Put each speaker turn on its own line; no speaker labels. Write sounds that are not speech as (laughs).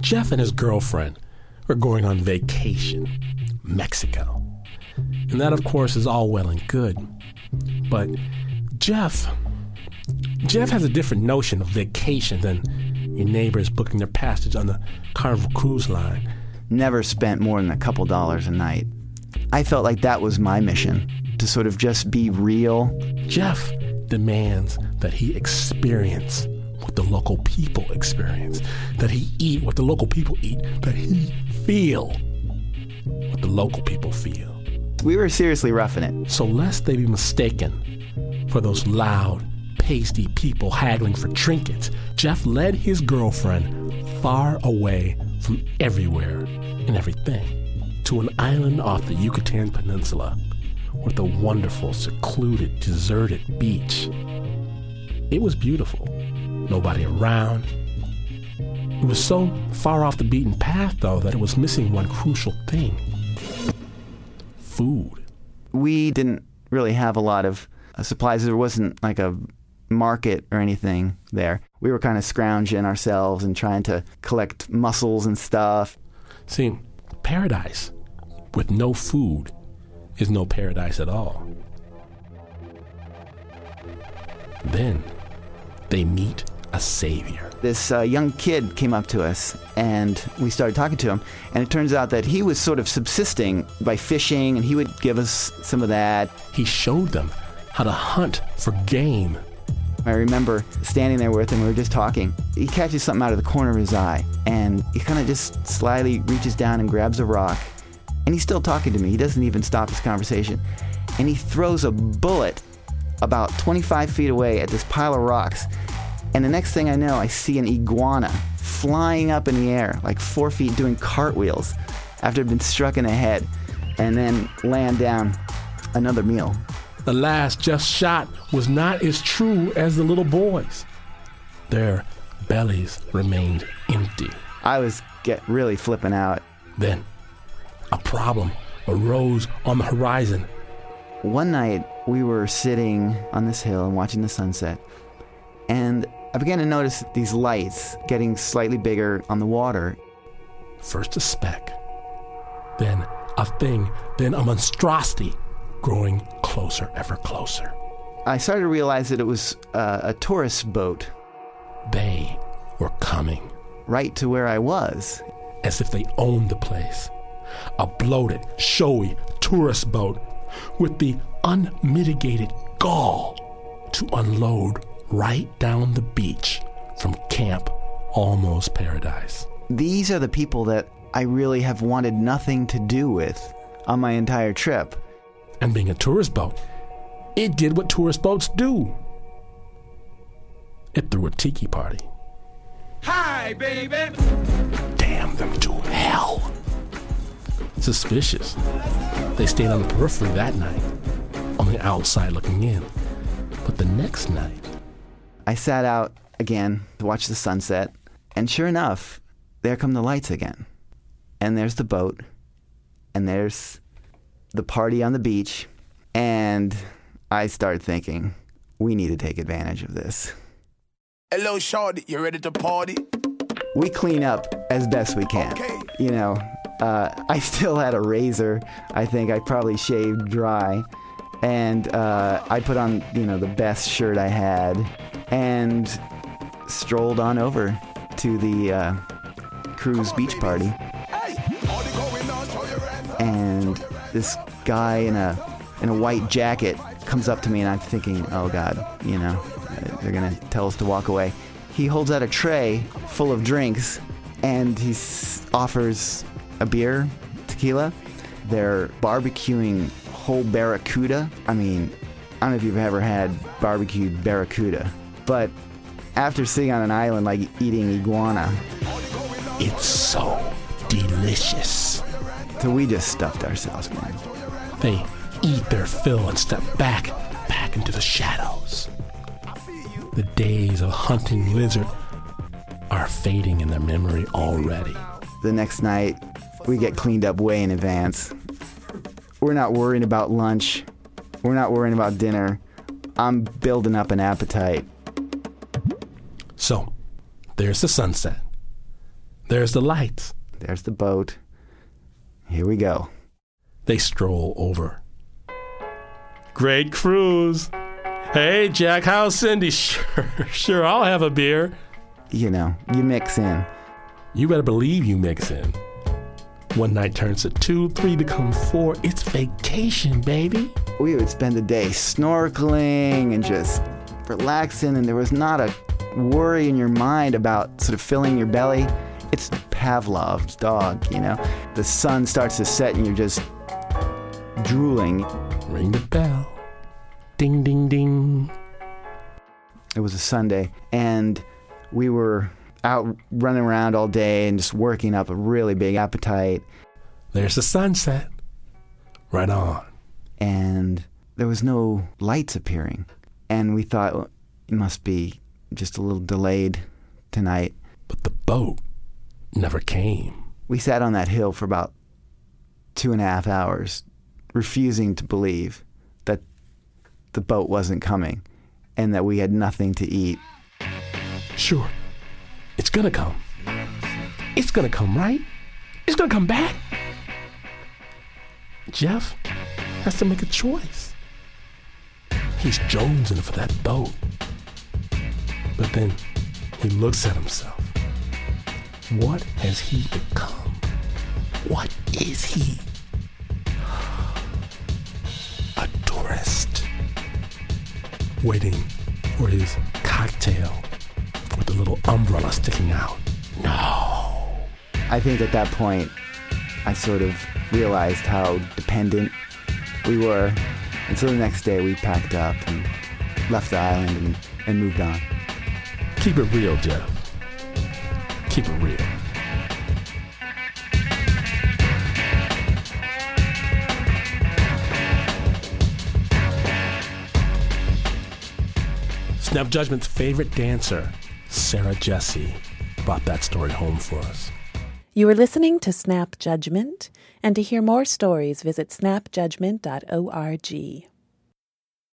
Jeff and his girlfriend are going on vacation, Mexico. And that, of course, is all well and good. But Jeff, Jeff has a different notion of vacation than your neighbors booking their passage on the Carnival Cruise Line.
Never spent more than a couple dollars a night. I felt like that was my mission to sort of just be real.
Jeff demands that he experience what the local people experience, that he eat what the local people eat, that he feel what the local people feel.
We were seriously roughing it.
So lest they be mistaken for those loud, pasty people haggling for trinkets, Jeff led his girlfriend far away from everywhere and everything to an island off the Yucatan Peninsula with a wonderful, secluded, deserted beach. It was beautiful. Nobody around. It was so far off the beaten path, though, that it was missing one crucial thing food.
We didn't really have a lot of uh, supplies. There wasn't like a market or anything there. We were kind of scrounging ourselves and trying to collect mussels and stuff.
See, paradise with no food is no paradise at all. Then they meet savior.
This uh, young kid came up to us and we started talking to him. And it turns out that he was sort of subsisting by fishing and he would give us some of that.
He showed them how to hunt for game.
I remember standing there with him, we were just talking. He catches something out of the corner of his eye and he kind of just slyly reaches down and grabs a rock. And he's still talking to me. He doesn't even stop his conversation. And he throws a bullet about 25 feet away at this pile of rocks. And the next thing I know, I see an iguana flying up in the air, like four feet, doing cartwheels after it had been struck in the head, and then land down another meal.
The last just shot was not as true as the little boys. Their bellies remained empty.
I was get really flipping out.
Then a problem arose on the horizon.
One night, we were sitting on this hill and watching the sunset, and I began to notice these lights getting slightly bigger on the water.
First a speck, then a thing, then a monstrosity growing closer, ever closer.
I started to realize that it was uh, a tourist boat.
They were coming.
Right to where I was.
As if they owned the place. A bloated, showy tourist boat with the unmitigated gall to unload right down the beach from Camp Almost Paradise.
These are the people that I really have wanted nothing to do with on my entire trip.
And being a tourist boat, it did what tourist boats do. It threw a tiki party.
Hi, baby!
Damn them to hell. Suspicious. They stayed on the periphery that night, on the outside looking in. But the next night,
I sat out again to watch the sunset, and sure enough, there come the lights again. And there's the boat, and there's the party on the beach, and I start thinking, we need to take advantage of this.
Hello, Shorty. You ready to party?
We clean up as best we can.
Okay.
You know, uh, I (laughs) still had a razor. I think I probably shaved dry. And uh, I put on, you know, the best shirt I had and strolled on over to the uh, cruise beach party. And this guy in a in a white jacket comes up to me, and I'm thinking, oh God, you know, they're gonna tell us to walk away. He holds out a tray full of drinks, and he s- offers a beer, tequila. They're barbecuing whole barracuda. I mean, I don't know if you've ever had barbecued barracuda, but after sitting on an island like eating iguana,
it's so delicious.
so we just stuffed ourselves, man.
They eat their fill and step back, back into the shadows. The days of hunting lizard are fading in their memory already.
The next night, we get cleaned up way in advance. We're not worrying about lunch. We're not worrying about dinner. I'm building up an appetite.
So, there's the sunset. There's the lights.
There's the boat. Here we go.
They stroll over. Great cruise. Hey, Jack, how's Cindy? (laughs) Sure, sure, I'll have a beer.
You know, you mix in.
You better believe you mix in. One night turns to two, three becomes four. It's vacation, baby.
We would spend the day snorkeling and just relaxing, and there was not a worry in your mind about sort of filling your belly. It's Pavlov's dog, you know? The sun starts to set and you're just drooling.
Ring the bell. Ding, ding, ding.
It was a Sunday, and we were out running around all day and just working up a really big appetite.
There's the sunset. Right on.
And there was no lights appearing. And we thought well, it must be just a little delayed tonight.
But the boat never came.
We sat on that hill for about two and a half hours, refusing to believe that the boat wasn't coming and that we had nothing to eat.
Sure. It's gonna come. It's gonna come, right? It's gonna come back. Jeff has to make a choice. He's jonesing for that boat. But then he looks at himself. What has he become? What is he? A tourist. Waiting for his cocktail with a little umbrella sticking out. No.
I think at that point, I sort of realized how dependent we were. And so the next day, we packed up and left the island and, and moved on.
Keep it real, Jeff. Keep it real. Snap Judgment's favorite dancer, Sarah Jessee, brought that story home for us.
You are listening to Snap Judgment, and to hear more stories, visit snapjudgment.org.